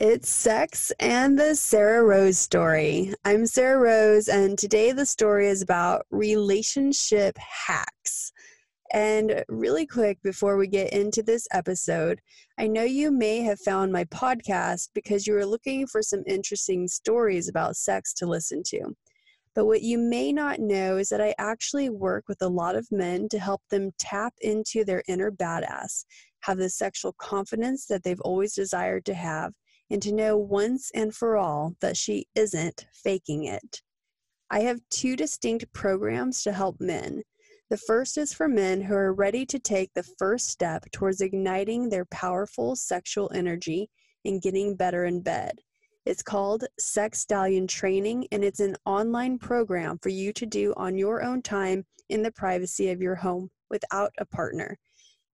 It's Sex and the Sarrah Rose Story. I'm Sarrah Rose, and today the story is about relationship hacks. And really quick before we get into this episode, I know you may have found my podcast because you were looking for some interesting stories about sex to listen to. But what you may not know is that I actually work with a lot of men to help them tap into their inner badass, have the sexual confidence that they've always desired to have, and to know once and for all that she isn't faking it. I have two distinct programs to help men. The first is for men who are ready to take the first step towards igniting their powerful sexual energy and getting better in bed. It's called Sex Stallion Training, and it's an online program for you to do on your own time in the privacy of your home without a partner.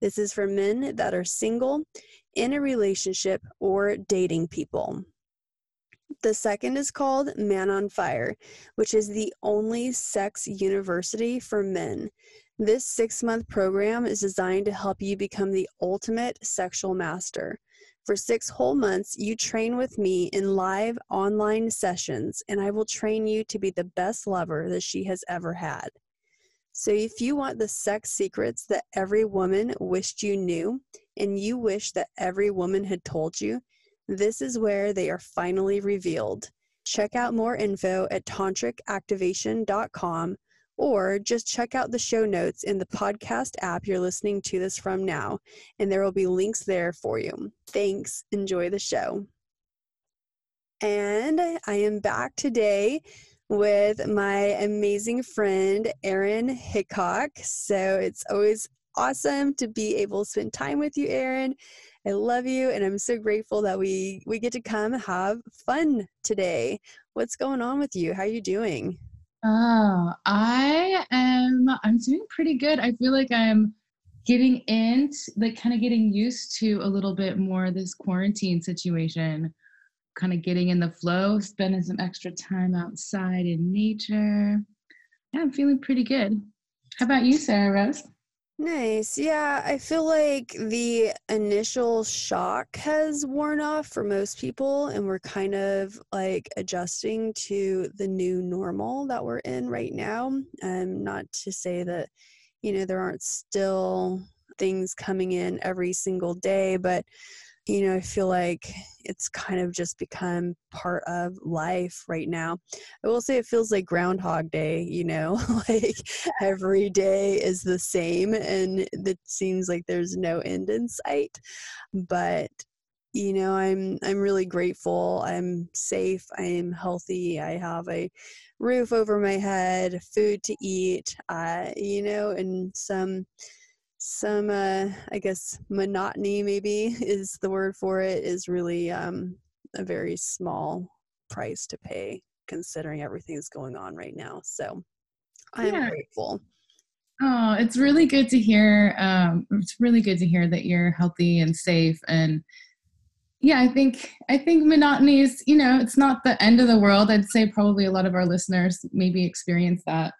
This is for men that are single, in a relationship, or dating people. The second is called Man on Fire, which is the only sex university for men. This six month program is designed to help you become the ultimate sexual master. For six whole months, you train with me in live online sessions, and I will train you to be the best lover that she has ever had. So, if you want the sex secrets that every woman wished you knew, and you wish that every woman had told you, this is where they are finally revealed. Check out more info at tantricactivation.com or just check out the show notes in the podcast app you're listening to this from now, and there will be links there for you. Thanks. Enjoy the show. And I am back today with my amazing friend, Erin Hickok. So it's always awesome to be able to spend time with you, Erin. I love you, and I'm so grateful that we we get to come have fun today. What's going on with you? How are you doing? Oh, I am. I'm doing pretty good. I feel like I'm getting in, like, kind of getting used to a little bit more this quarantine situation kind of getting in the flow, spending some extra time outside in nature. Yeah, I'm feeling pretty good. How about you, Sarrah Rose? Nice. Yeah, I feel like the initial shock has worn off for most people, and we're kind of like adjusting to the new normal that we're in right now. Um, not to say that, you know, there aren't still things coming in every single day, but you know, I feel like it's kind of just become part of life right now. I will say it feels like Groundhog Day, you know, like every day is the same and it seems like there's no end in sight. But you know i'm i'm really grateful i'm safe i'm healthy i have a roof over my head food to eat uh, you know and some some uh, i guess monotony maybe is the word for it is really um, a very small price to pay considering everything that's going on right now. So i'm yeah. grateful. Oh it's really good to hear um, it's really good to hear that you're healthy and safe and yeah i think i think monotony is you know it's not the end of the world. I'd say probably a lot of our listeners maybe experience that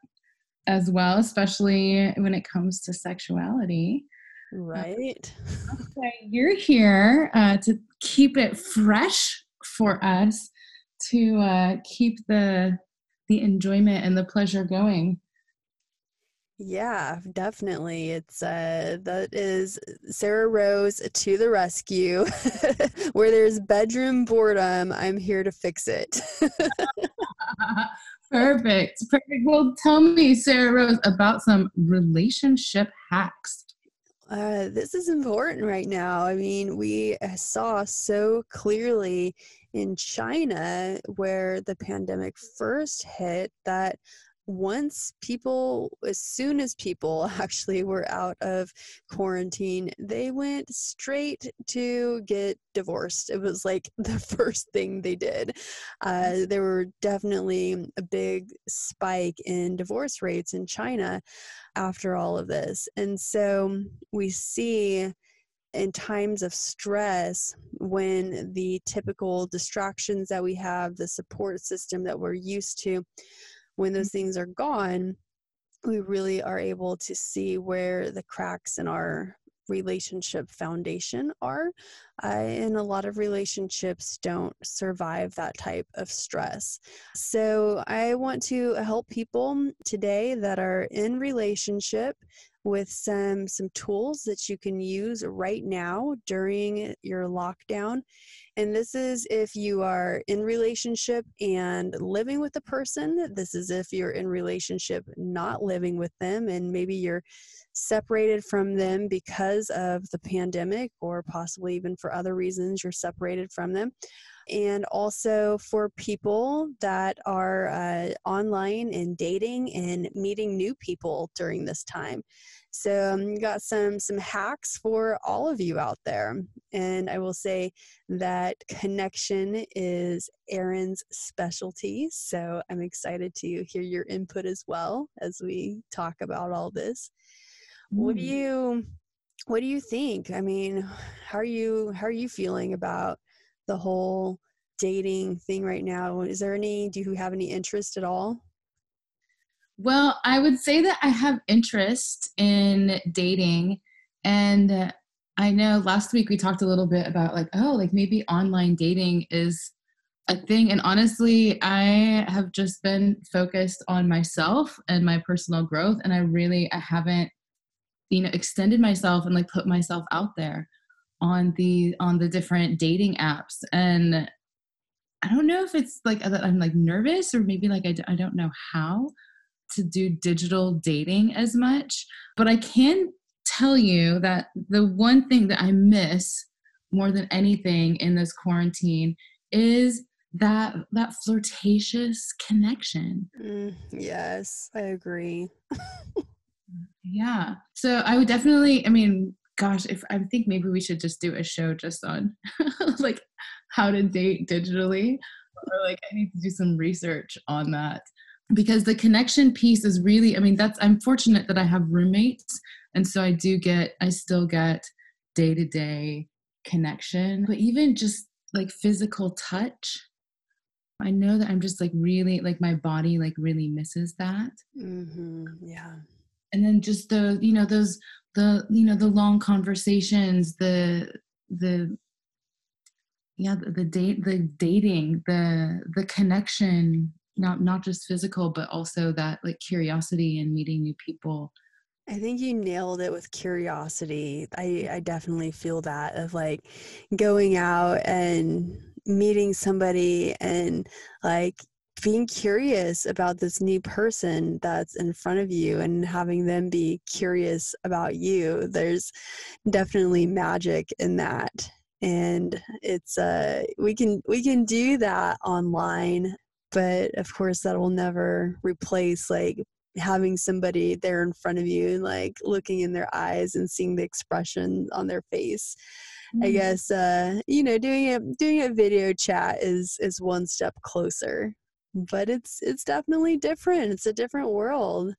as well, especially when it comes to sexuality. Right. okay, you're here uh, to keep it fresh for us, to uh, keep the the enjoyment and the pleasure going. Yeah, definitely. It's uh that is Sarrah Rose to the rescue. Where there's bedroom boredom, I'm here to fix it. Perfect. Perfect. Well, tell me, Sarrah Rose, about some relationship hacks. Uh, this is important right now. I mean, we uh, saw so clearly in China where the pandemic first hit that once people, as soon as people actually were out of quarantine, they went straight to get divorced. It was like the first thing they did. Uh, there were definitely a big spike in divorce rates in China after all of this. And so we see in times of stress when the typical distractions that we have, the support system that we're used to, when those things are gone, we really are able to see where the cracks in our relationship foundation are. Uh, and a lot of relationships don't survive that type of stress. So I want to help people today that are in relationship with some some tools that you can use right now during your lockdown and this is if you are in relationship and living with a person this is if you're in relationship not living with them and maybe you're separated from them because of the pandemic or possibly even for other reasons you're separated from them and also for people that are uh, online and dating and meeting new people during this time. So um, got some some hacks for all of you out there, and I will say that connection is Erin's specialty. So I'm excited to hear your input as well as we talk about all this. Mm. What do mm. you what do you think? I mean, how are you how are you feeling about the whole dating thing right now? Is there any, do you have any interest at all? Well, I would say that I have interest in dating. And I know last week we talked a little bit about like, oh, like maybe online dating is a thing. And honestly, I have just been focused on myself and my personal growth. And I really, I haven't, you know, extended myself and like put myself out there on the on the different dating apps. And i don't know if it's like that i'm like nervous or maybe like I d- I don't know how to do digital dating as much but i can tell you that the one thing that i miss more than anything in this quarantine is that that flirtatious connection. Mm, yes i agree. Yeah. So i would definitely i mean gosh, if I think maybe we should just do a show just on like how to date digitally. Or like I need to do some research on that because the connection piece is really, I mean, that's I'm fortunate that I have roommates. And so I do get, I still get day to day connection, but even just like physical touch. I know that I'm just like really, like my body like really misses that. Mm-hmm. Yeah. And then just the, you know, those the you know the long conversations the the yeah the, the date the dating the the connection not not just physical but also that like curiosity and meeting new people I think you nailed it with curiosity. I, I definitely feel that of like going out and meeting somebody and like being curious about this new person that's in front of you and having them be curious about you there's definitely magic in that. And it's uh we can we can do that online but of course that will never replace like having somebody there in front of you and like looking in their eyes and seeing the expression on their face. Mm-hmm. i guess uh you know doing it doing a video chat is is one step closer but it's it's definitely different. It's a different world.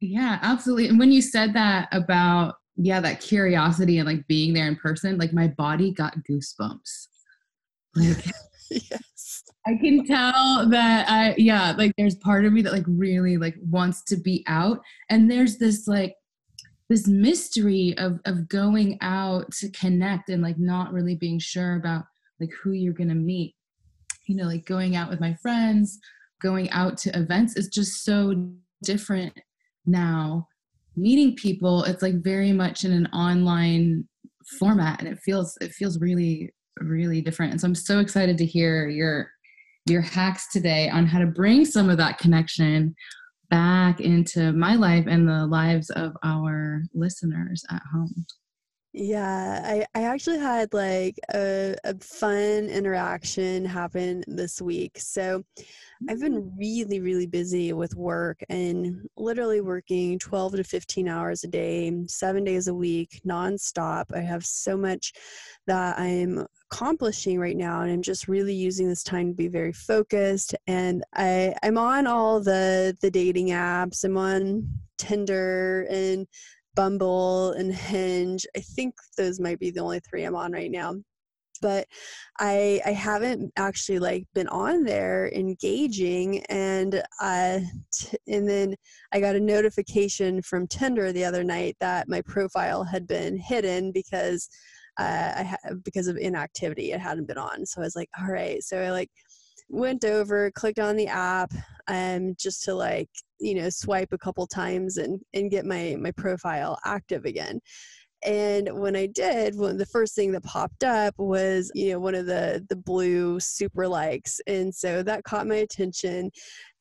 Yeah absolutely. And when you said that about yeah that curiosity and like being there in person like my body got goosebumps. Like yes. I can tell that i yeah like there's part of me that like really like wants to be out. And there's this like this mystery of of going out to connect and like not really being sure about like who you're gonna meet you know like going out with my friends going out to events is just so different now. Meeting people it's like very much in an online format and it feels it feels really really different. And so i'm so excited to hear your your hacks today on how to bring some of that connection back into my life and the lives of our listeners at home yeah, I, I actually had like a, a fun interaction happen this week. So I've been mm. really, really busy with work and literally working 12 to 15 hours a day, seven days a week, nonstop. I have so much that I'm accomplishing right now and I'm just really using this time to be very focused. And I, I'm on all the the dating apps. I'm on Tinder and Bumble and Hinge. I think those might be the only three I'm on right now. but I I haven't actually like been on there engaging and uh t- and then I got a notification from Tinder the other night that my profile had been hidden because uh, I ha- because of inactivity it hadn't been on so I was like all right so I like went over clicked on the app um just to like you know swipe a couple times and and get my my profile active again and when I did, one the first thing that popped up was, you know, one of the the blue super likes. And so that caught my attention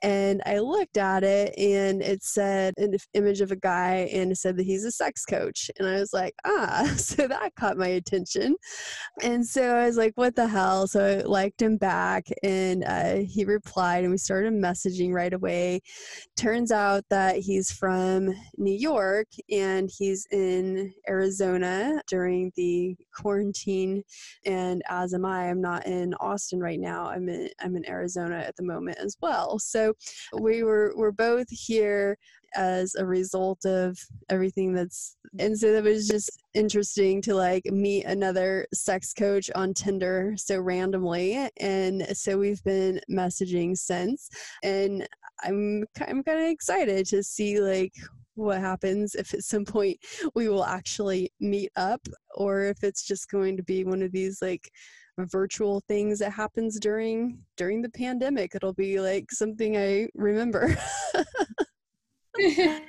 and I looked at it and it said an image of a guy and it said that he's a sex coach. And I was like, ah, so that caught my attention. And so I was like, what the hell? So I liked him back and uh, he replied and we started messaging right away. Turns out that he's from New York and he's in Arizona during the quarantine. And as am I, I'm not in Austin right now. I'm in, I'm in Arizona at the moment as well. So we were we're both here as a result of everything that's and so that was just interesting to like meet another sex coach on Tinder so randomly. And so we've been messaging since. And I'm I'm kind of excited to see like what happens if at some point we will actually meet up or if it's just going to be one of these like virtual things that happens during during the pandemic. It'll be like something i remember.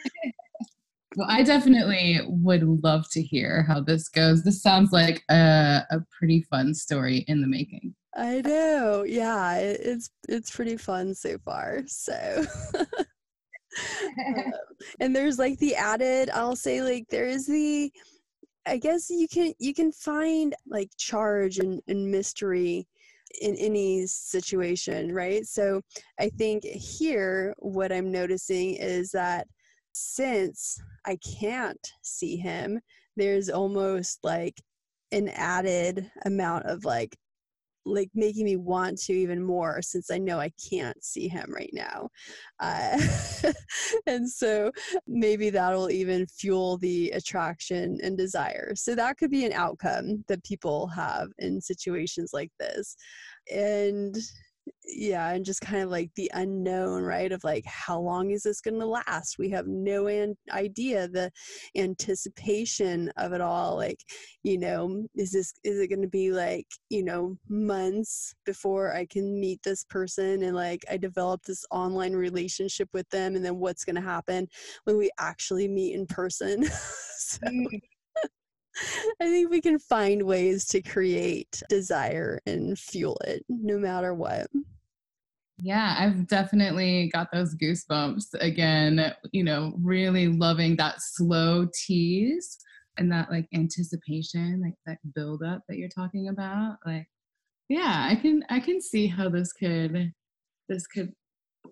Well i definitely would love to hear how this goes. This sounds like a, a pretty fun story in the making. I know. Yeah it's it's pretty fun so far so. Um, and there's like the added i'll say like there is the I guess you can you can find like charge and, and mystery in any situation, right? So I think here what I'm noticing is that since I can't see him, there's almost like an added amount of like like making me want to even more since I know I can't see him right now. Uh, and so maybe that'll even fuel the attraction and desire. So that could be an outcome that people have in situations like this. And yeah and just kind of like the unknown right of like how long is this going to last we have no an- idea the anticipation of it all like you know is this is it going to be like you know months before i can meet this person and like i develop this online relationship with them and then what's going to happen when we actually meet in person so mm. I think we can find ways to create desire and fuel it no matter what. Yeah, I've definitely got those goosebumps again, you know, really loving that slow tease and that like anticipation, like that build up that you're talking about. Like, yeah, I can I can see how this could this could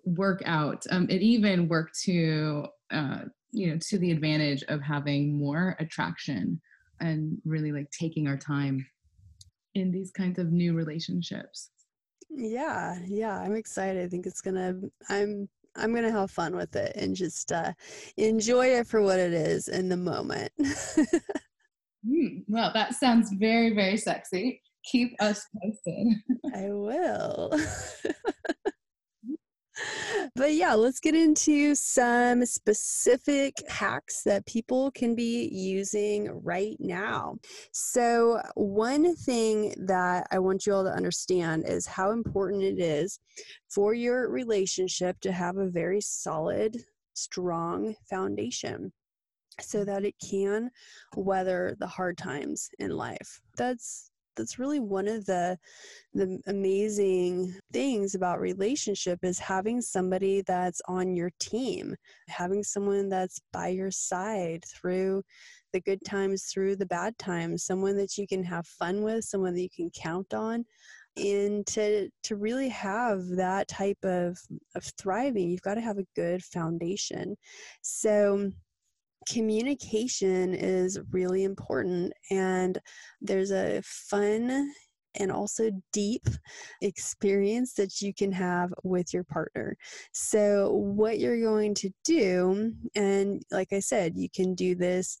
work out. Um, it even worked to uh, you know, to the advantage of having more attraction and really like taking our time in these kinds of new relationships. Yeah, yeah, I'm excited. I think it's gonna. I'm I'm gonna have fun with it and just uh, enjoy it for what it is in the moment. mm, well, that sounds very very sexy. Keep us posted. I will. but yeah, let's get into some specific hacks that people can be using right now. So, one thing that I want you all to understand is how important it is for your relationship to have a very solid, strong foundation so that it can weather the hard times in life. That's that's really one of the the amazing things about relationship is having somebody that's on your team having someone that's by your side through the good times through the bad times someone that you can have fun with someone that you can count on and to to really have that type of of thriving you've got to have a good foundation. So communication is really important and there's a fun and also deep experience that you can have with your partner. So, what you're going to do, and like I said, you can do this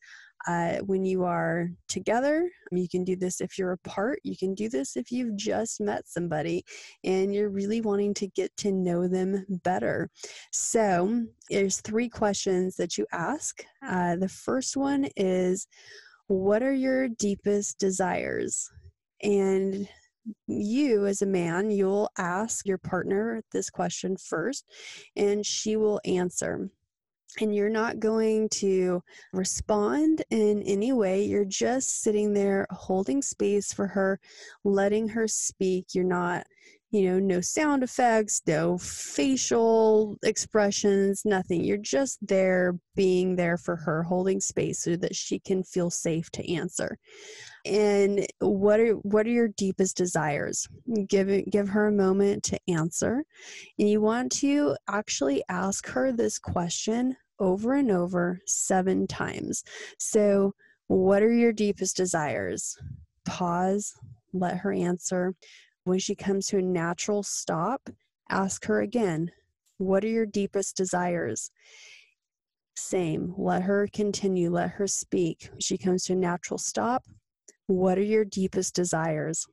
uh, when you are together. You can do this if you're apart. You can do this if you've just met somebody and you're really wanting to get to know them better. So, there's three questions that you ask. Uh, the first one is, What are your deepest desires? And you as a man you'll ask your partner this question first and she will answer and you're not going to respond in any way. You're just sitting there holding space for her, letting her speak. You're not, you know, no sound effects, no facial expressions, nothing. You're just there being there for her, holding space so that she can feel safe to answer. And what are what are your deepest desires? Give it, give her a moment to answer. And you want to actually ask her this question over and over seven times. So, what are your deepest desires? Pause, let her answer. When she comes to a natural stop, ask her again, What are your deepest desires? Same, let her continue, let her speak. She comes to a natural stop, What are your deepest desires?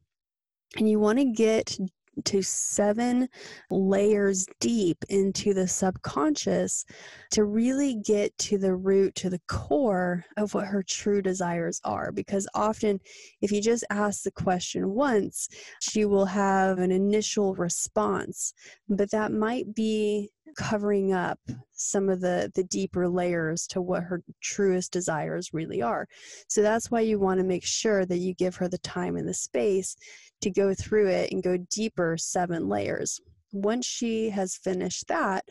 And you want to get to seven layers deep into the subconscious to really get to the root, to the core of what her true desires are. Because often, if you just ask the question once, she will have an initial response, but that might be covering up some of the the deeper layers to what her truest desires really are so that's why you want to make sure that you give her the time and the space to go through it and go deeper seven layers once she has finished that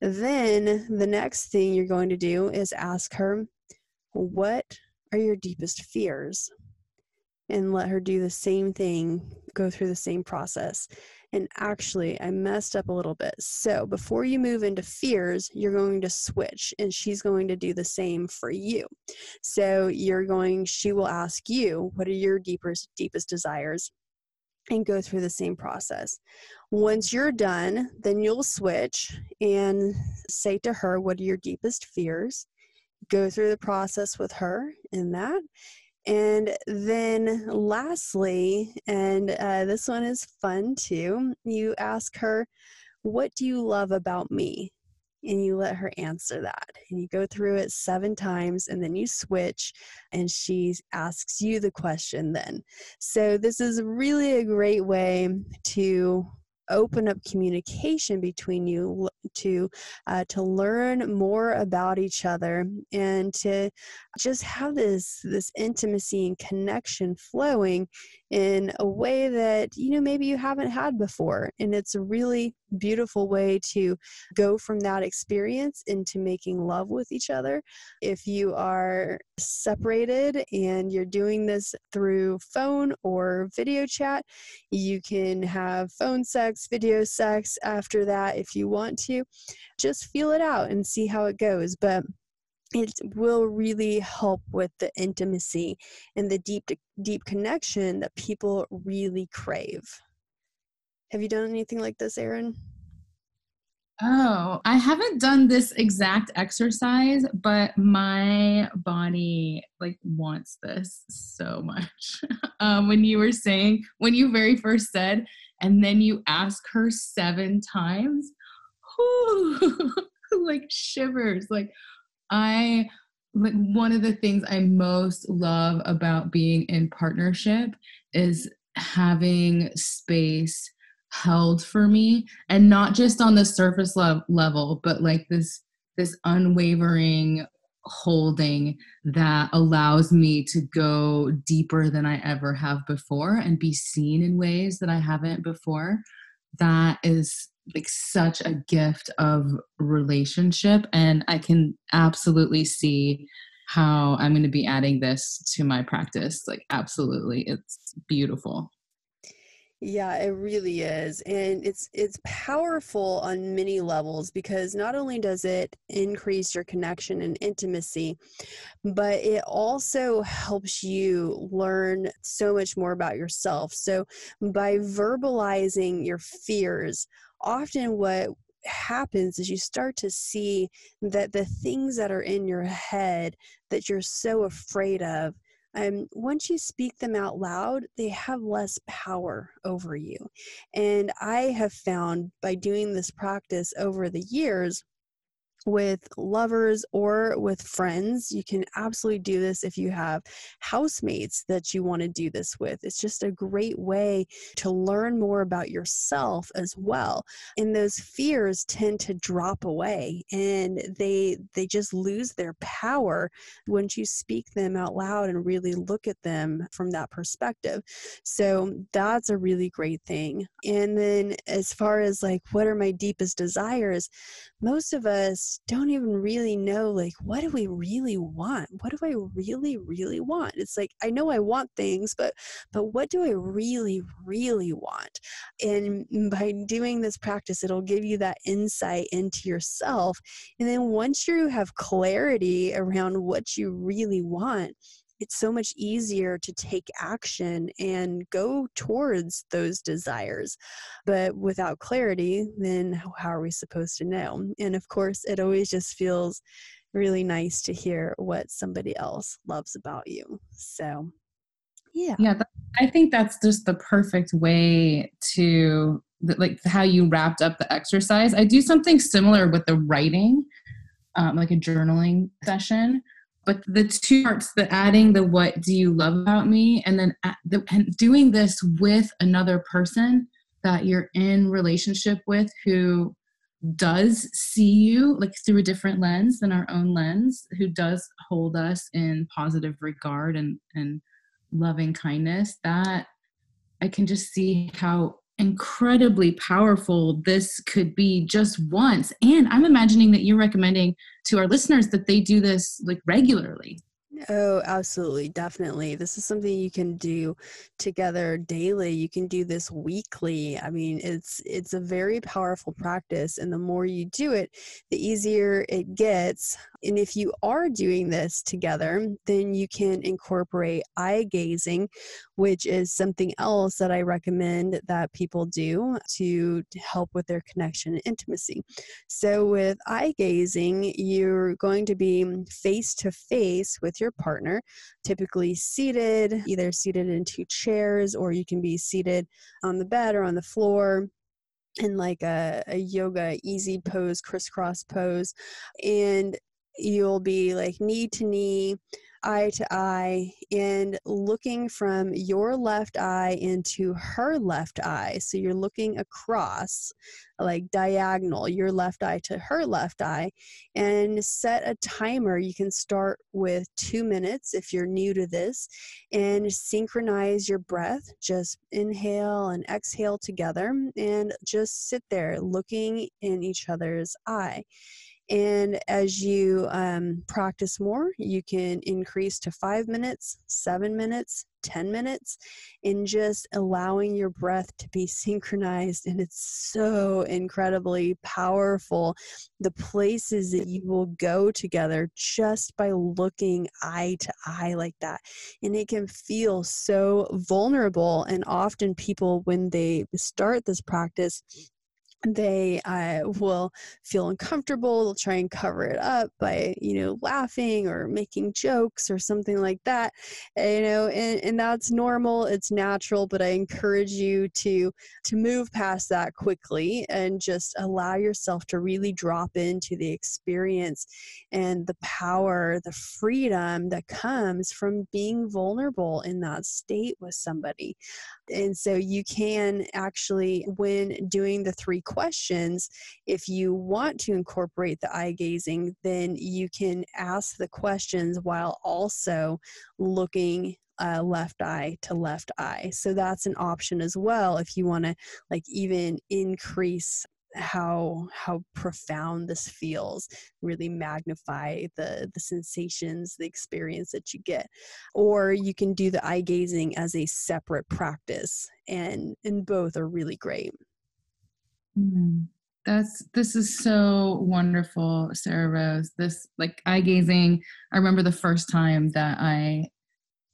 then the next thing you're going to do is ask her what are your deepest fears and let her do the same thing go through the same process and actually, I messed up a little bit. So before you move into fears, you're going to switch, and she's going to do the same for you. So you're going, she will ask you, what are your deepest, deepest desires? And go through the same process. Once you're done, then you'll switch and say to her, What are your deepest fears? Go through the process with her in that and then lastly, and uh, this one is fun too, you ask her, What do you love about me? And you let her answer that. And you go through it seven times and then you switch and she asks you the question then. So, this is really a great way to open up communication between you to uh, to learn more about each other and to just have this this intimacy and connection flowing in a way that you know maybe you haven't had before and it's a really beautiful way to go from that experience into making love with each other. If you are separated and you're doing this through phone or video chat, you can have phone sex, video sex after that if you want to. Just feel it out and see how it goes. But it will really help with the intimacy and the deep deep connection that people really crave. Have you done anything like this, Erin? Oh, I haven't done this exact exercise, but my body like wants this so much. um, when you were saying, when you very first said, and then you ask her seven times, whoo, like shivers. Like I, like one of the things I most love about being in partnership is having space held for me and not just on the surface le- level but like this this unwavering holding that allows me to go deeper than I ever have before and be seen in ways that I haven't before. That is like such a gift of relationship and I can absolutely see how I'm going to be adding this to my practice. Like absolutely it's beautiful yeah, it really is. And it's it's powerful on many levels because not only does it increase your connection and intimacy, but it also helps you learn so much more about yourself. So by verbalizing your fears, often what happens is you start to see that the things that are in your head that you're so afraid of um, once you speak them out loud, they have less power over you. And I have found by doing this practice over the years, with lovers or with friends. You can absolutely do this if you have housemates that you want to do this with. It's just a great way to learn more about yourself as well. And those fears tend to drop away and they they just lose their power once you speak them out loud and really look at them from that perspective. So that's a really great thing. And then as far as like what are my deepest desires, most of us don't even really know like what do we really want? What do i really really want? It's like i know i want things but but what do i really really want? And by doing this practice it'll give you that insight into yourself. And then once you have clarity around what you really want it's so much easier to take action and go towards those desires. But without clarity, then how are we supposed to know? And of course, it always just feels really nice to hear what somebody else loves about you. So, yeah. Yeah, I think that's just the perfect way to like how you wrapped up the exercise. I do something similar with the writing, um, like a journaling session but the two parts the adding the what do you love about me and then the, and doing this with another person that you're in relationship with who does see you like through a different lens than our own lens who does hold us in positive regard and and loving kindness that i can just see how incredibly powerful this could be just once. And I'm imagining that you're recommending to our listeners that they do this like regularly. Oh, absolutely. Definitely. This is something you can do together daily. You can do this weekly. I mean, it's it's a very powerful practice and the more you do it, the easier it gets. And if you are doing this together, then you can incorporate eye gazing, which is something else that I recommend that people do to help with their connection and intimacy. So with eye gazing, you're going to be face to face with your partner, typically seated, either seated in two chairs or you can be seated on the bed or on the floor in like a, a yoga easy pose, crisscross pose. And you'll be like knee to knee eye to eye and looking from your left eye into her left eye. So you're looking across, like diagonal, your left eye to her left eye, and set a timer. You can start with two minutes if you're new to this, and synchronize your breath. Just inhale and exhale together, and just sit there looking in each other's eye. And as you um, practice more, you can increase to five minutes, seven minutes, 10 minutes, and just allowing your breath to be synchronized. And it's so incredibly powerful. The places that you will go together just by looking eye to eye like that. And it can feel so vulnerable. And often people, when they start this practice, they uh, will feel uncomfortable they'll try and cover it up by you know laughing or making jokes or something like that you know and, and that's normal it's natural but i encourage you to to move past that quickly and just allow yourself to really drop into the experience and the power the freedom that comes from being vulnerable in that state with somebody. And so you can actually when doing the three questions, if you want to incorporate the eye gazing, then you can ask the questions while also looking uh, left eye to left eye. So that's an option as well if you want to like even increase how how profound this feels really magnify the the sensations the experience that you get. Or you can do the eye gazing as a separate practice and and both are really great Mm, that's this is so wonderful, Sarrah Rose. This like eye gazing. I remember the first time that I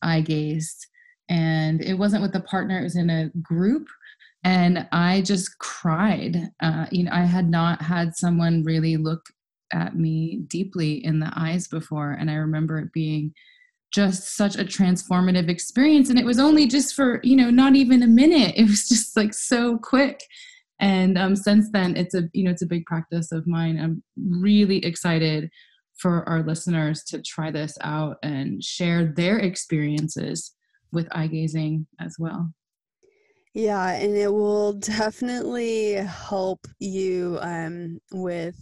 eye gazed, and it wasn't with a partner. It was in a group, and I just cried. Uh, you know, I had not had someone really look at me deeply in the eyes before, and I remember it being just such a transformative experience and it was only just for you know not even a minute it was just like so quick and um, since then it's a you know it's a big practice of mine. I'm really excited for our listeners to try this out and share their experiences with eye gazing as well. Yeah and it will definitely help you um, with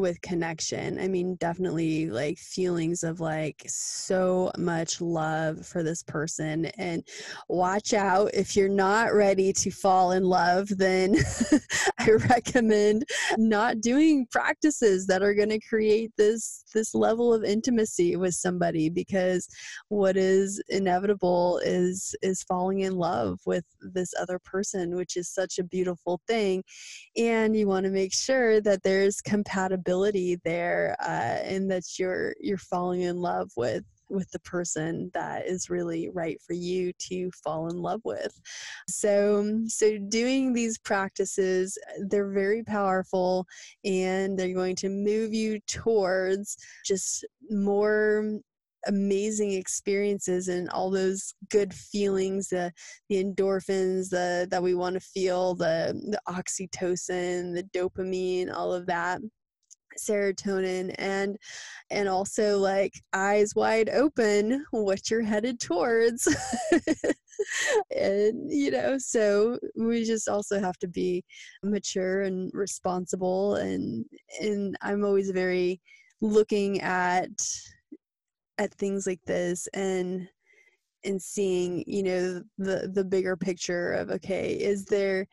with connection. I mean, definitely like feelings of like so much love for this person. And watch out if you're not ready to fall in love, then I recommend not doing practices that are going to create this this level of intimacy with somebody because what is inevitable is is falling in love with this other person, which is such a beautiful thing. And you want to make sure that there's compatibility there uh, and that you're you're falling in love with with the person that is really right for you to fall in love with. So so doing these practices they're very powerful and they're going to move you towards just more amazing experiences and all those good feelings the the endorphins the that we want to feel the the oxytocin the dopamine all of that serotonin and and also like eyes wide open what you're headed towards. And you know so we just also have to be mature and responsible and and i'm always very looking at at things like this and and seeing you know the the bigger picture of okay is there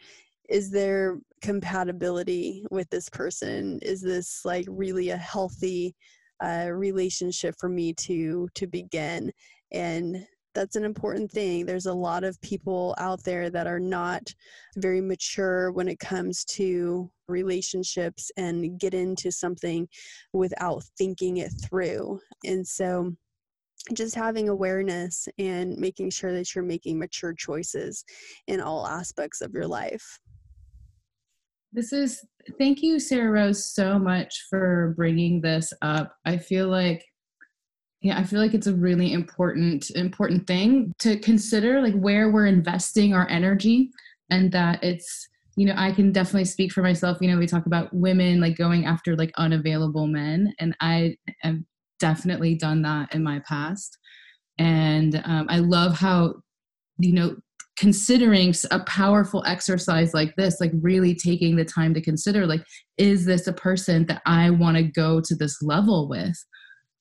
is there compatibility with this person? Is this like really a healthy uh, relationship for me to to begin? And that's an important thing. There's a lot of people out there that are not very mature when it comes to relationships and get into something without thinking it through. And so just having awareness and making sure that you're making mature choices in all aspects of your life this is thank you, Sarrah Rose, so much for bringing this up. I feel like yeah, I feel like it's a really important important thing to consider like where we're investing our energy and that it's you know, I can definitely speak for myself. You know, we talk about women like going after like unavailable men, and I have definitely done that in my past. And um, I love how, you know, considering a powerful exercise like this like really taking the time to consider like is this a person that i want to go to this level with?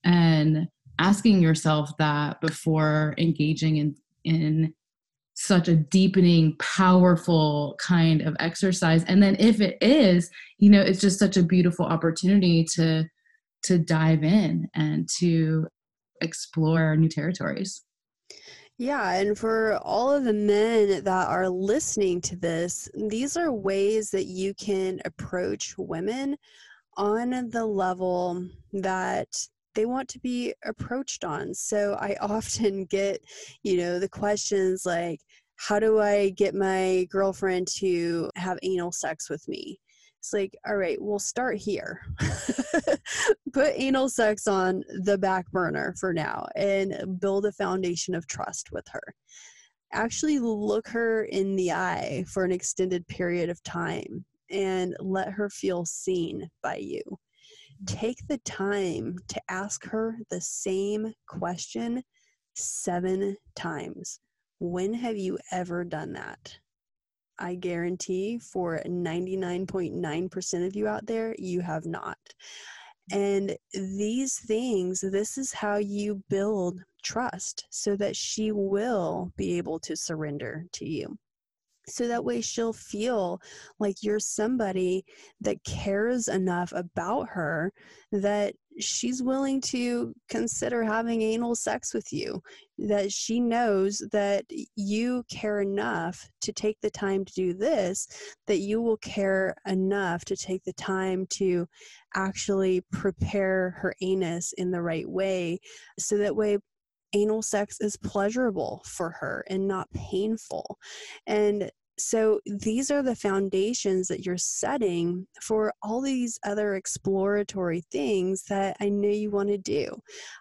And asking yourself that before engaging in in such a deepening powerful kind of exercise. And then if it is you know it's just such a beautiful opportunity to to dive in and to explore new territories yeah, and for all of the men that are listening to this, these are ways that you can approach women on the level that they want to be approached on. So I often get, you know, the questions like, how do I get my girlfriend to have anal sex with me? It's like, all right, we'll start here. Put anal sex on the back burner for now and build a foundation of trust with her. Actually, look her in the eye for an extended period of time and let her feel seen by you. Mm-hmm. Take the time to ask her the same question seven times. When have you ever done that? I guarantee for 99.9% of you out there, you have not. And these things, this is how you build trust so that she will be able to surrender to you so that way she'll feel like you're somebody that cares enough about her that she's willing to consider having anal sex with you that she knows that you care enough to take the time to do this that you will care enough to take the time to actually prepare her anus in the right way so that way anal sex is pleasurable for her and not painful. And so these are the foundations that you're setting for all these other exploratory things that I know you want to do.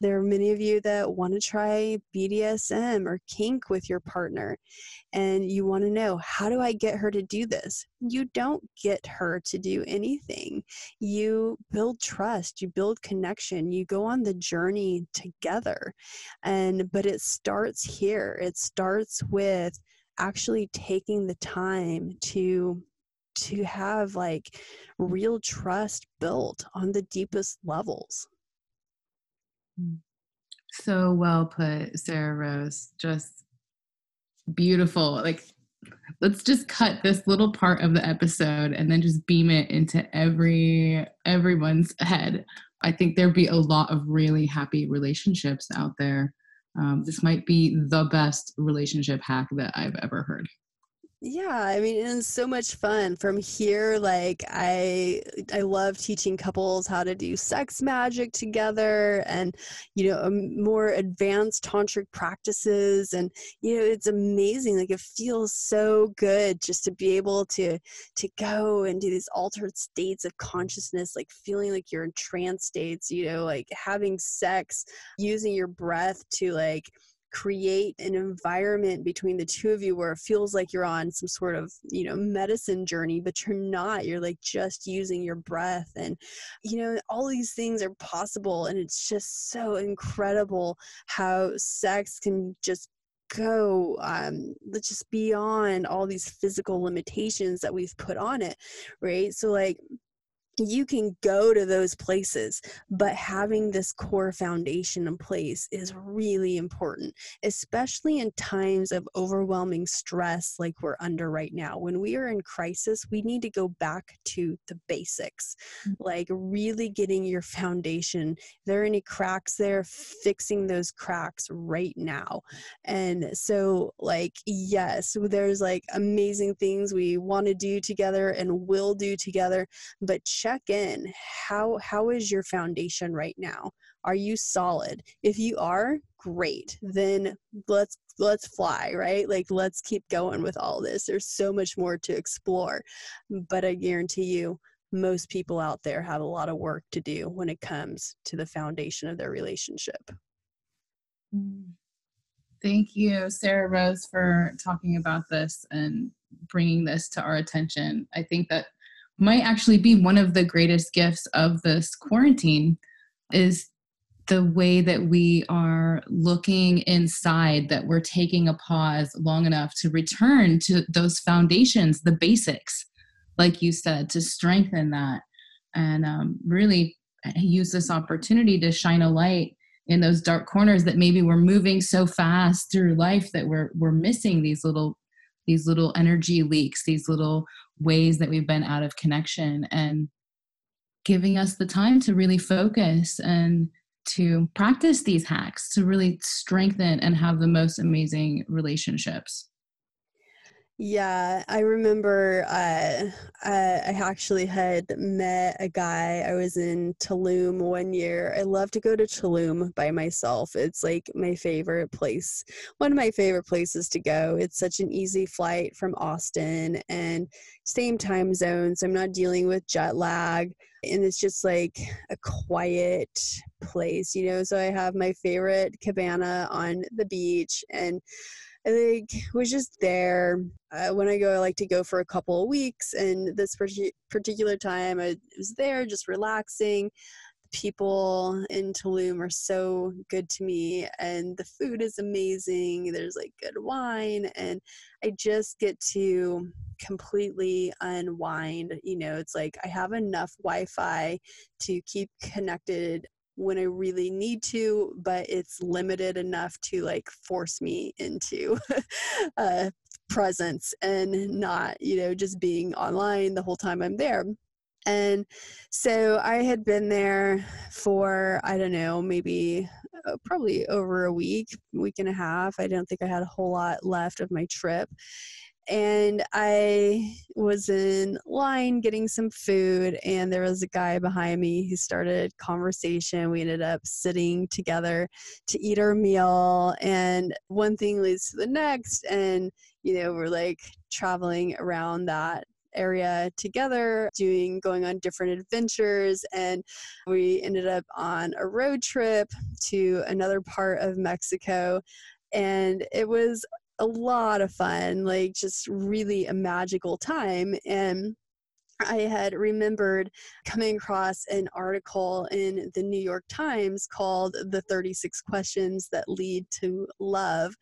There are many of you that want to try BDSM or kink with your partner, and you want to know how do I get her to do this? You don't get her to do anything. You build trust, you build connection, you go on the journey together. And but it starts here. It starts with actually taking the time to to have like real trust built on the deepest levels. Mm. So well put, Sarrah Rose. Just beautiful. Like, let's just cut this little part of the episode and then just beam it into every everyone's head. I think there'd be a lot of really happy relationships out there um, this might be the best relationship hack that I've ever heard. Yeah, I mean, it's so much fun. From here, like I, I love teaching couples how to do sex magic together, and you know, um, more advanced tantric practices, and you know, it's amazing. Like it feels so good just to be able to to go and do these altered states of consciousness, like feeling like you're in trance states. You know, like having sex, using your breath to like create an environment between the two of you where it feels like you're on some sort of you know medicine journey but you're not. You're like just using your breath and you know all these things are possible and it's just so incredible how sex can just go um just beyond all these physical limitations that we've put on it right? So like you can go to those places, but having this core foundation in place is really important, especially in times of overwhelming stress like we're under right now. When we are in crisis, we need to go back to the basics, mm. like really getting your foundation. If there are any cracks there, fixing those cracks right now. And so, like, yes, there's like amazing things we want to do together and will do together, but check in how how is your foundation right now? Are you solid? If you are great then let's let's fly right? Like let's keep going with all this. There's so much more to explore. But i guarantee you most people out there have a lot of work to do when it comes to the foundation of their relationship. Mm. thank you Sarrah Rose for talking about this and bringing this to our attention. I think that might actually be one of the greatest gifts of this quarantine is the way that we are looking inside that we're taking a pause long enough to return to those foundations the basics like you said to strengthen that. And um, really use this opportunity to shine a light in those dark corners that maybe we're moving so fast through life that we're we're missing these little these little energy leaks these little ways that we've been out of connection and giving us the time to really focus and to practice these hacks to really strengthen and have the most amazing relationships. Yeah, I remember uh, I actually had met a guy. I was in Tulum one year. I love to go to Tulum by myself. It's like my favorite place, one of my favorite places to go. It's such an easy flight from Austin and same time zone, so I'm not dealing with jet lag. And it's just like a quiet place, you know. So I have my favorite cabana on the beach and I think was just there. Uh, when I go, I like to go for a couple of weeks, and this particular time I was there just relaxing. The people in Tulum are so good to me, and the food is amazing. There's like good wine, and I just get to completely unwind. You know, it's like I have enough Wi Fi to keep connected when I really need to, but it's limited enough to like force me into presence and not, you know, just being online the whole time I'm there. And so I had been there for, I don't know, maybe uh, probably over a week, week and a half. I don't think I had a whole lot left of my trip and I was in line getting some food, and there was a guy behind me who started conversation. We ended up sitting together to eat our meal, and one thing leads to the next, and you know, we're like traveling around that area together doing going on different adventures and we ended up on a road trip to another part of Mexico and it was a lot of fun, like just really a magical time. And I had remembered coming across an article in the New York Times called "The 36 Questions That Lead to Love,"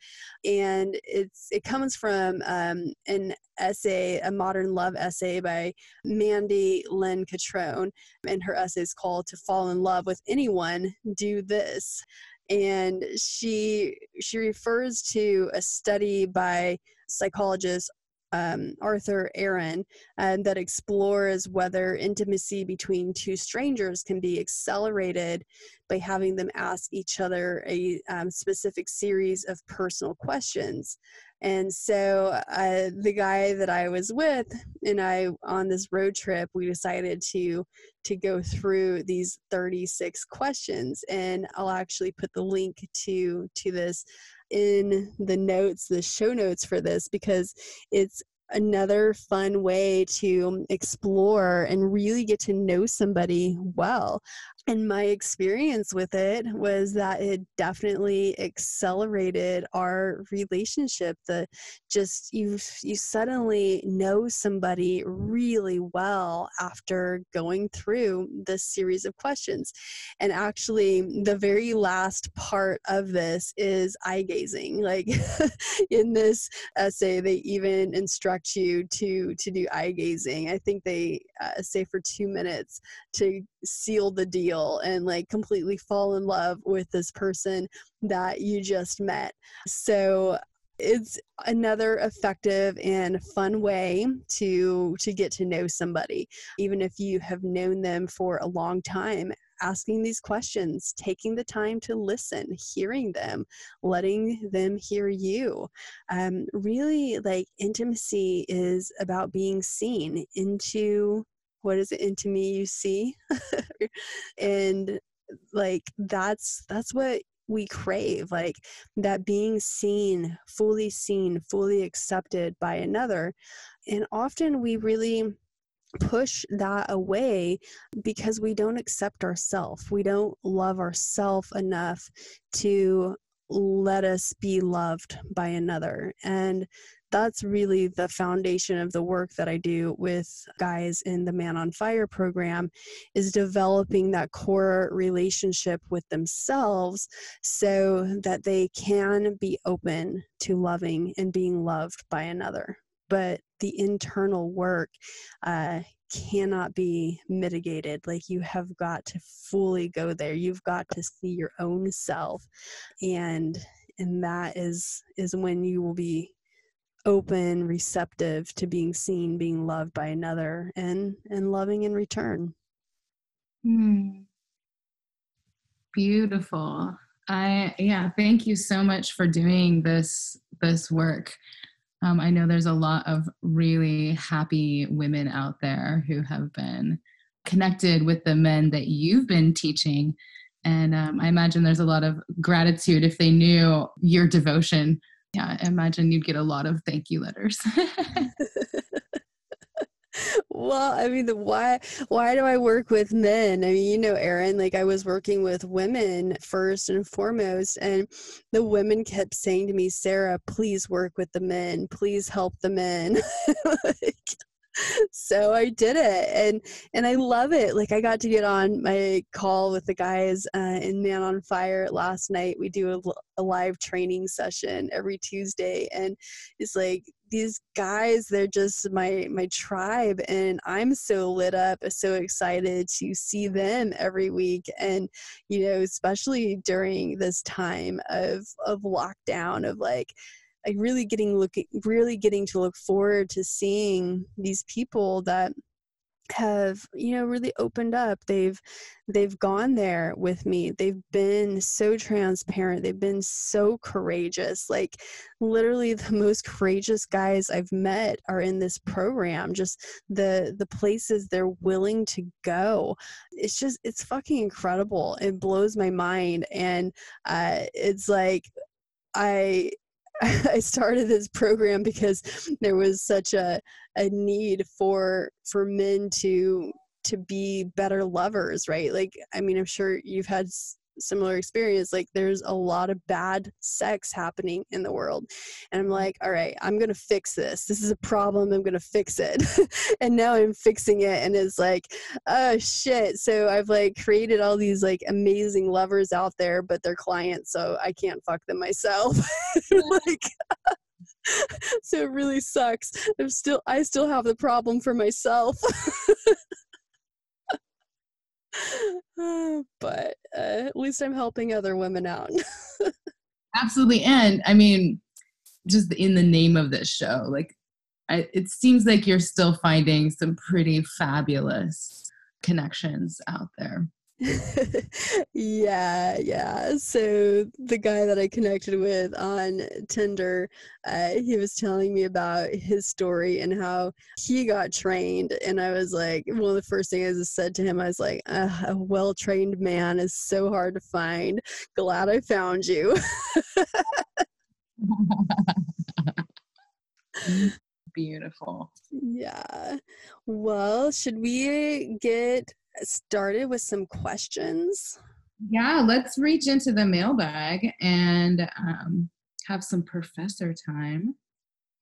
and it's it comes from um, an essay, a modern love essay by Mandy Len Catron, and her essay is called "To Fall in Love with Anyone, Do This." And she she refers to a study by psychologist um, Arthur Aron um, that explores whether intimacy between two strangers can be accelerated by having them ask each other a um, specific series of personal questions. And so uh, the guy that I was with and I on this road trip, we decided to to go through these 36 questions, and I'll actually put the link to to this in the notes, the show notes for this because it's another fun way to explore and really get to know somebody well. And my experience with it was that it definitely accelerated our relationship. The just you you suddenly know somebody really well after going through this series of questions. And actually the very last part of this is eye gazing. Like in this essay they even instruct you to to do eye gazing. I think they uh, say for 2 minutes to seal the deal and like completely fall in love with this person that you just met. So it's another effective and fun way to to get to know somebody even if you have known them for a long time asking these questions taking the time to listen hearing them letting them hear you um, really like intimacy is about being seen into what is it into me you see? And like that's that's what we crave like that being seen fully seen fully accepted by another. And often we really push that away because we don't accept ourselves we don't love ourselves enough to let us be loved by another. And that's really the foundation of the work that I do with guys in the Man on Fire program is developing that core relationship with themselves so that they can be open to loving and being loved by another. But the internal work uh, cannot be mitigated. Like you have got to fully go there. You've got to see your own self. And and that is is when you will be open, receptive to being seen, being loved by another, and and loving in return. Hmm. Beautiful. I yeah, thank you so much for doing this this work. Um, I know there's a lot of really happy women out there who have been connected with the men that you've been teaching. And um, I imagine there's a lot of gratitude if they knew your devotion yeah, I imagine you'd get a lot of thank you letters. well, I mean, the why why do I work with men? I mean, you know, Erin, like I was working with women first and foremost, and the women kept saying to me, Sarrah, please work with the men, please help the men. like, so I did it and and I love it. Like I got to get on my call with the guys uh, in Man on Fire last night. We do a, a live training session every Tuesday and it's like these guys they're just my my tribe and i'm so lit up so excited to see them every week and you know especially during this time of of lockdown of like like really getting looking really getting to look forward to seeing these people that have you know really opened up. They've they've gone there with me. They've been so transparent. They've been so courageous. Like literally the most courageous guys i've met are in this program just the the places they're willing to go. It's just it's fucking incredible. It blows my mind. And uh it's like i I started this program because there was such a, a need for for men to to be better lovers, right? Like, I mean, I'm sure you've had similar experience like there's a lot of bad sex happening in the world and i'm mm-hmm. like all right i'm gonna fix this. This is a problem i'm gonna fix it. And now i'm fixing it and it's like oh shit. So i've like created all these like amazing lovers out there but they're clients so i can't fuck them myself. Like so it really sucks. I'm still i still have the problem for myself but uh, at least I'm helping other women out. Absolutely. And I mean, just in the name of this show, like, I, it seems like you're still finding some pretty fabulous connections out there. yeah, yeah. So the guy that I connected with on Tinder, uh, he was telling me about his story and how he got trained. And I was like, one of the first things I said to him, I was like, a well trained man is so hard to find. Glad I found you. Beautiful. Yeah. Well, should we get started with some questions? Yeah, let's reach into the mailbag and um, have some professor time.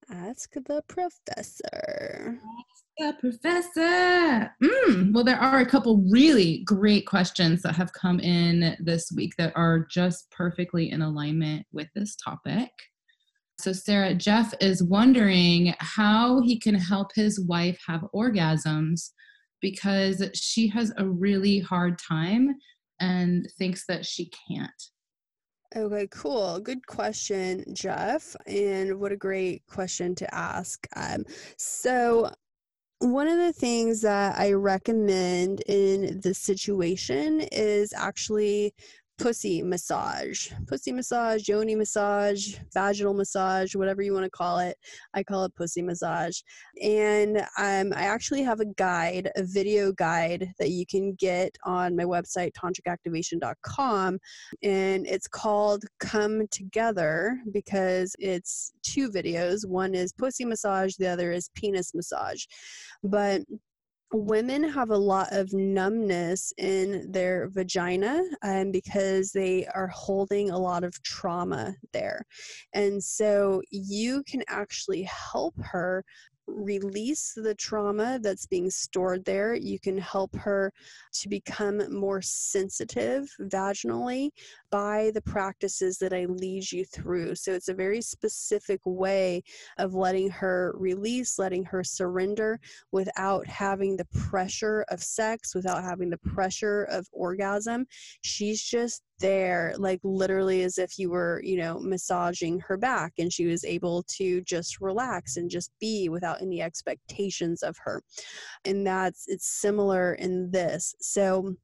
Ask the professor. Ask the professor. Mm, well, there are a couple really great questions that have come in this week that are just perfectly in alignment with this topic. So, Sarrah, Jeff is wondering how he can help his wife have orgasms because she has a really hard time and thinks that she can't. Okay, cool. Good question, Jeff. And what a great question to ask. Um, so, one of the things that I recommend in this situation is actually pussy massage, pussy massage, yoni massage, vaginal massage, whatever you want to call it. I call it pussy massage. And um, I actually have a guide, a video guide that you can get on my website, tantricactivation.com. And it's called Come Together because it's two videos. One is pussy massage, the other is penis massage. But women have a lot of numbness in their vagina um, because they are holding a lot of trauma there. And so you can actually help her release the trauma that's being stored there. You can help her to become more sensitive vaginally by the practices that I lead you through. So it's a very specific way of letting her release, letting her surrender without having the pressure of sex, without having the pressure of orgasm. She's just there like literally as if you were you know massaging her back and she was able to just relax and just be without any expectations of her and that's it's similar in this so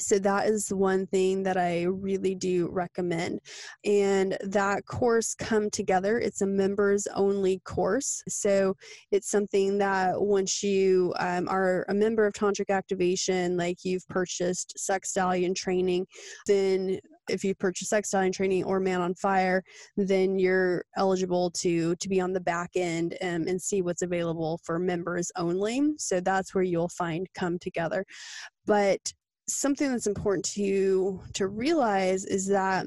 so that is one thing that i really do recommend and that course come together it's a members only course so it's something that once you um, are a member of tantric activation like you've purchased sex stallion training then if you purchase sex stallion training or man on fire then you're eligible to to be on the back end um, and see what's available for members only so that's where you'll find come together. But something that's important to to realize is that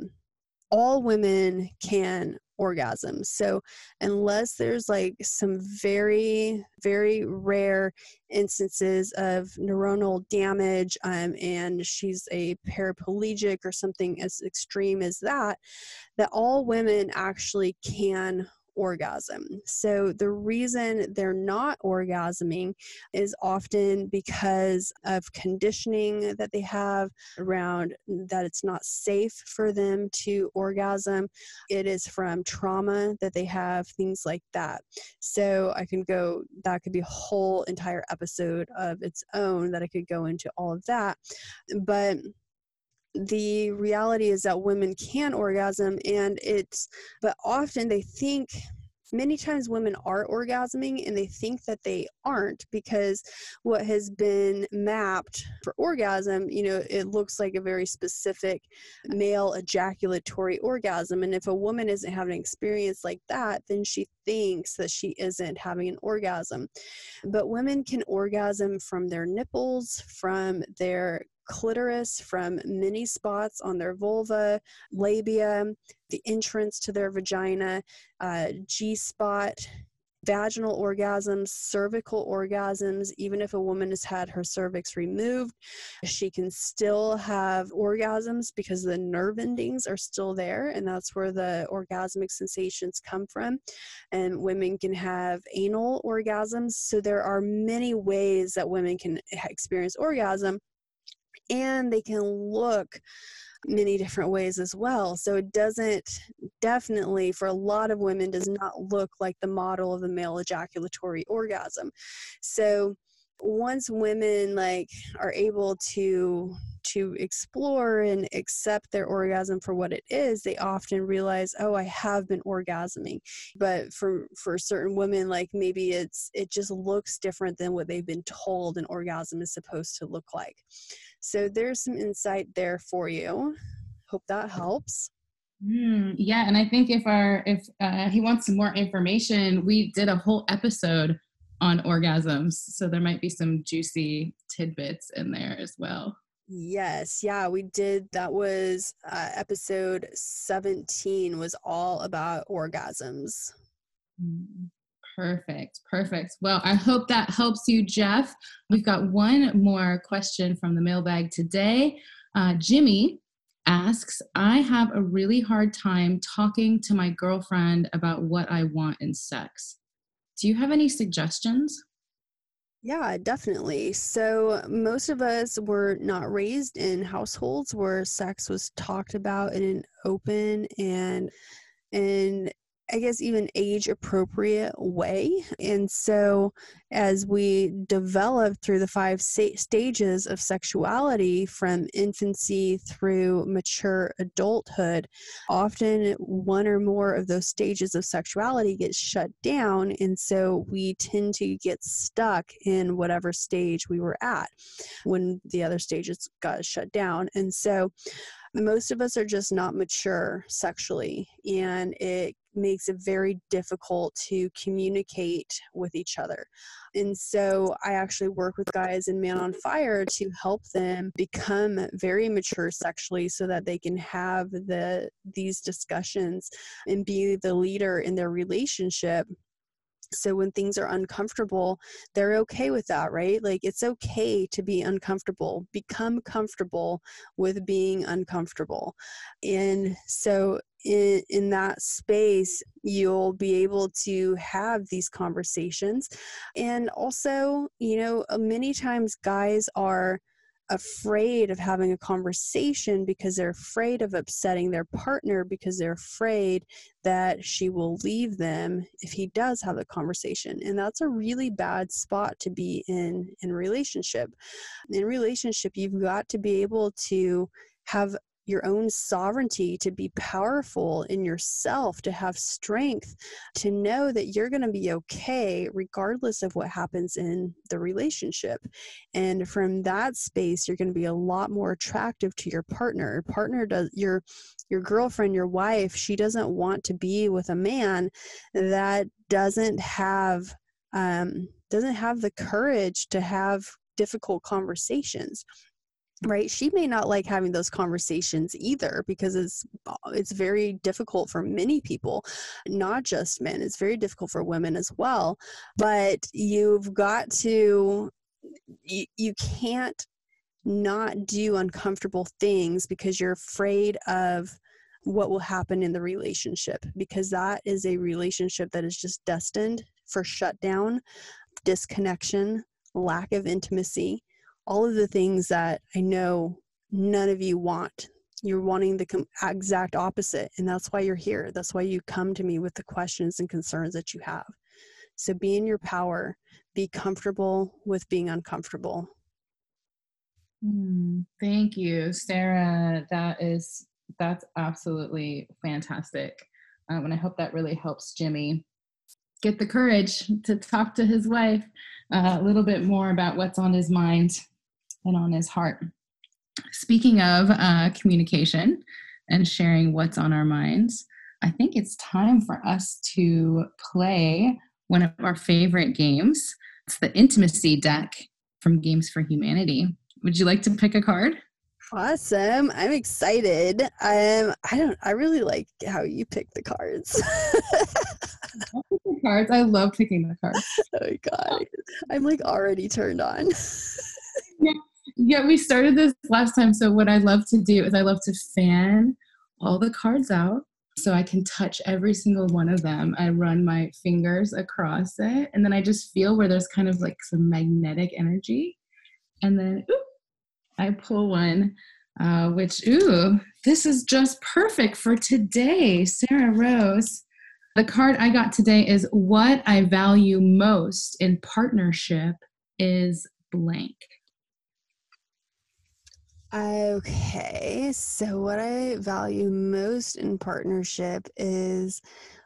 all women can orgasm. So, unless there's like some very, very rare instances of neuronal damage um, and she's a paraplegic or something as extreme as that, that all women actually can orgasm. So, the reason they're not orgasming is often because of conditioning that they have around that it's not safe for them to orgasm. It is from trauma that they have, things like that. So, I can go, that could be a whole entire episode of its own that I could go into all of that. But the reality is that women can orgasm and it's but often they think many times women are orgasming and they think that they aren't because what has been mapped for orgasm you know it looks like a very specific male ejaculatory orgasm. And if a woman isn't having an experience like that then she thinks that she isn't having an orgasm. But women can orgasm from their nipples from their clitoris from many spots on their vulva, labia, the entrance to their vagina, uh, G spot, vaginal orgasms, cervical orgasms. Even if a woman has had her cervix removed, she can still have orgasms because the nerve endings are still there, and that's where the orgasmic sensations come from. And women can have anal orgasms. So there are many ways that women can experience orgasm and they can look many different ways as well. So it doesn't definitely for a lot of women does not look like the model of the male ejaculatory orgasm. So once women like are able to to explore and accept their orgasm for what it is they often realize oh i have been orgasming but for for certain women like maybe it's it just looks different than what they've been told an orgasm is supposed to look like so there's some insight there for you hope that helps Mm, yeah, and I think if our if uh, he wants some more information, we did a whole episode on orgasms. So there might be some juicy tidbits in there as well. Yes, yeah, we did. That was uh, episode 17 was all about orgasms. Mm, perfect, perfect. Well, I hope that helps you, Jeff. We've got one more question from the mailbag today. Uh, Jimmy asks, I have a really hard time talking to my girlfriend about what I want in sex. Do you have any suggestions? Yeah, definitely. So, most of us were not raised in households where sex was talked about in an open and and I guess, even age appropriate way. And so, as we develop through the five stages of sexuality from infancy through mature adulthood, often one or more of those stages of sexuality gets shut down. And so, we tend to get stuck in whatever stage we were at when the other stages got shut down. And so, most of us are just not mature sexually, and it makes it very difficult to communicate with each other. And so I actually work with guys in Man on Fire to help them become very mature sexually so that they can have the these discussions and be the leader in their relationship so when things are uncomfortable, they're okay with that, right? Like it's okay to be uncomfortable. Become comfortable with being uncomfortable. And so in, in that space, you'll be able to have these conversations. And also, you know, many times guys are afraid of having a conversation because they're afraid of upsetting their partner because they're afraid that she will leave them if he does have the conversation and that's a really bad spot to be in in relationship. In relationship you've got to be able to have your own sovereignty, to be powerful in yourself, to have strength, to know that you're going to be okay regardless of what happens in the relationship. And from that space, you're going to be a lot more attractive to your partner. Your partner does your your girlfriend, your wife, she doesn't want to be with a man that doesn't have um, doesn't have the courage to have difficult conversations right she may not like having those conversations either because it's uh, it's very difficult for many people not just men it's very difficult for women as well but you've got to you, you can't not do uncomfortable things because you're afraid of what will happen in the relationship because that is a relationship that is just destined for shutdown, disconnection, lack of intimacy, all of the things that I know none of you want. You're wanting the exact opposite. And that's why you're here. That's why you come to me with the questions and concerns that you have. So be in your power, be comfortable with being uncomfortable. Mm, thank you, Sarrah. That is that's absolutely fantastic. Um, and I hope that really helps Jimmy get the courage to talk to his wife uh, a little bit more about what's on his mind and on his heart. Speaking of uh, communication and sharing what's on our minds, I think it's time for us to play one of our favorite games. It's the intimacy deck from Games for Humanity. Would you like to pick a card? Awesome. I'm excited. Um I don't I really like how you pick the cards. the cards. I love picking the cards. Oh my god. I'm like already turned on. yeah. Yeah, we started this last time. So what I love to do is I love to fan all the cards out so I can touch every single one of them. I run my fingers across it and then I just feel where there's kind of like some magnetic energy. And then ooh, I pull one, uh, which, ooh, this is just perfect for today, Sarrah Rose. The card I got today is What I Value Most in Partnership is blank. Okay, so what I value most in partnership is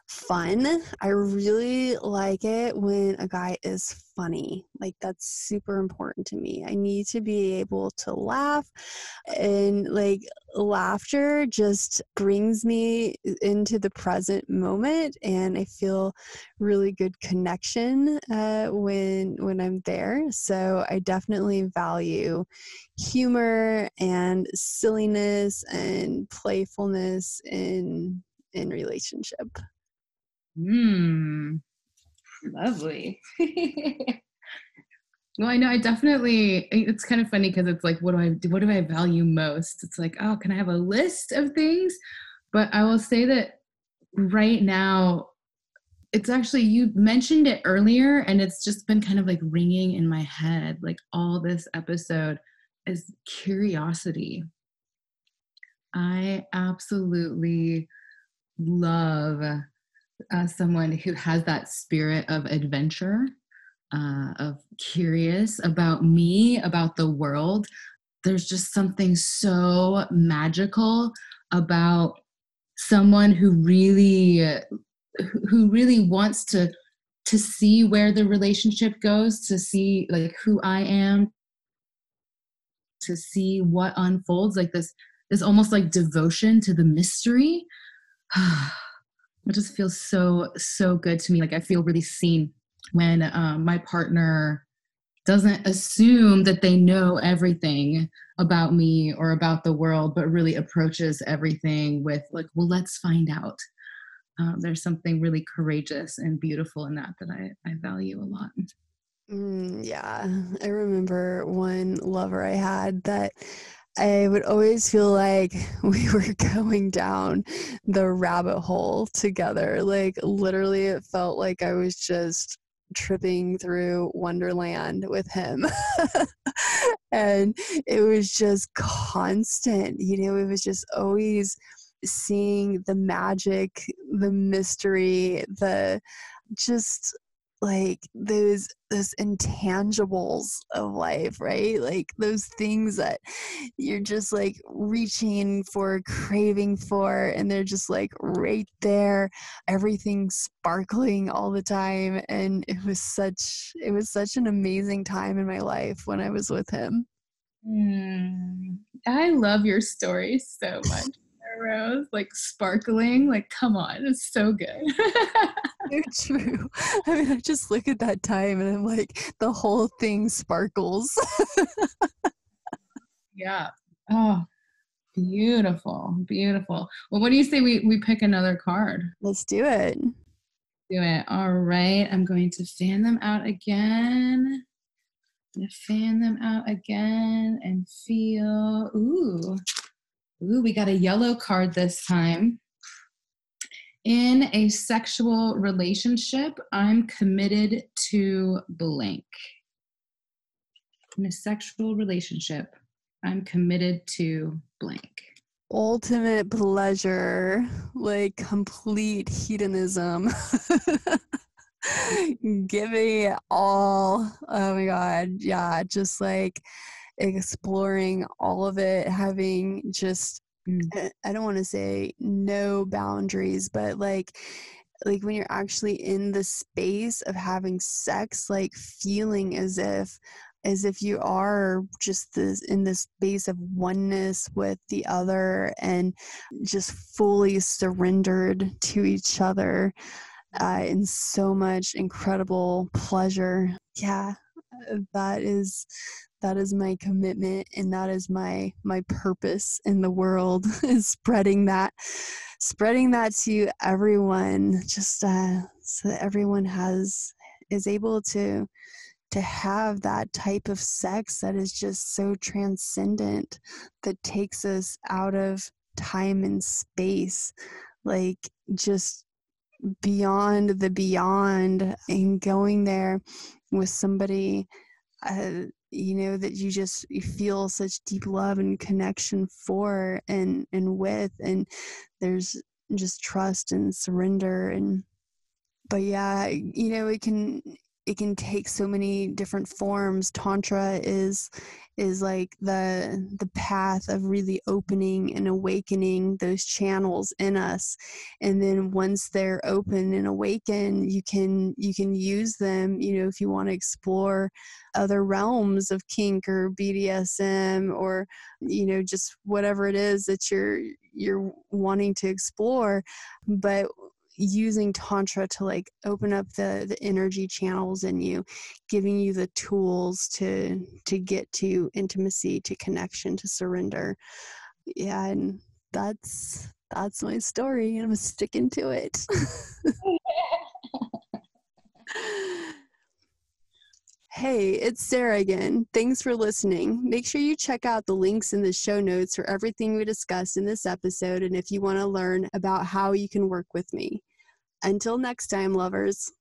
fun. I really like it when a guy is funny. Like, that's super important to me. I need to be able to laugh, and like, laughter just brings me into the present moment, and I feel really good connection uh, when when I'm there. So, I definitely value humor and silliness and playfulness in in relationship. Hmm. Lovely. well, I know I definitely it's kind of funny because it's like what do I what do I value most? It's like, oh, can I have a list of things? But I will say that right now it's actually you mentioned it earlier and it's just been kind of like ringing in my head like all this episode is curiosity. I absolutely love uh, someone who has that spirit of adventure, uh, of curious about me, about the world. There's just something so magical about someone who really who really wants to to see where the relationship goes to see like who i am to see what unfolds like this this almost like devotion to the mystery it just feels so so good to me. Like i feel really seen when um, my partner doesn't assume that they know everything about me or about the world but really approaches everything with like well let's find out. Um, there's something really courageous and beautiful in that that i, I value a lot. Mm, yeah. I remember one lover i had that I would always feel like we were going down the rabbit hole together. Like, literally, it felt like I was just tripping through Wonderland with him. and it was just constant, you know, it was just always seeing the magic, the mystery, the just like those those intangibles of life right? Like those things that you're just like reaching for craving for and they're just like right there everything sparkling all the time. And it was such it was such an amazing time in my life when i was with him. Mm, i love your story so much Rose, like sparkling. Like, come on, it's so good. so true. I mean, I just look at that time and I'm like, the whole thing sparkles. yeah. Oh, beautiful, beautiful. Well, what do you say we we pick another card? Let's do it. Do it. All right. I'm going to fan them out again. I'm gonna fan them out again and feel. Ooh, Ooh, we got a yellow card this time. In a sexual relationship, I'm committed to blank. In a sexual relationship, I'm committed to blank. Ultimate pleasure, like complete hedonism. Giving it all. Oh my God. Yeah. Just like exploring all of it, having just mm. I don't want to say no boundaries, but like like when you're actually in the space of having sex, like feeling as if as if you are just this in this space of oneness with the other and just fully surrendered to each other uh, in so much incredible pleasure. Yeah, that is that is my commitment and that is my my purpose in the world is spreading that spreading that to everyone just uh, so that everyone has is able to to have that type of sex that is just so transcendent that takes us out of time and space like just beyond the beyond and going there with somebody uh, you know that you just you feel such deep love and connection for and and with and there's just trust and surrender and but yeah you know it can it can take so many different forms. Tantra is is like the the path of really opening and awakening those channels in us. And then once they're open and awakened you can you can use them you know if you want to explore other realms of kink or BDSM or you know just whatever it is that you're you're wanting to explore. But using tantra to like open up the the energy channels in you giving you the tools to to get to intimacy to connection to surrender yeah and that's that's my story and i'm sticking to it Hey, it's Sarrah again. Thanks for listening. Make sure you check out the links in the show notes for everything we discussed in this episode and if you want to learn about how you can work with me. Until next time, lovers.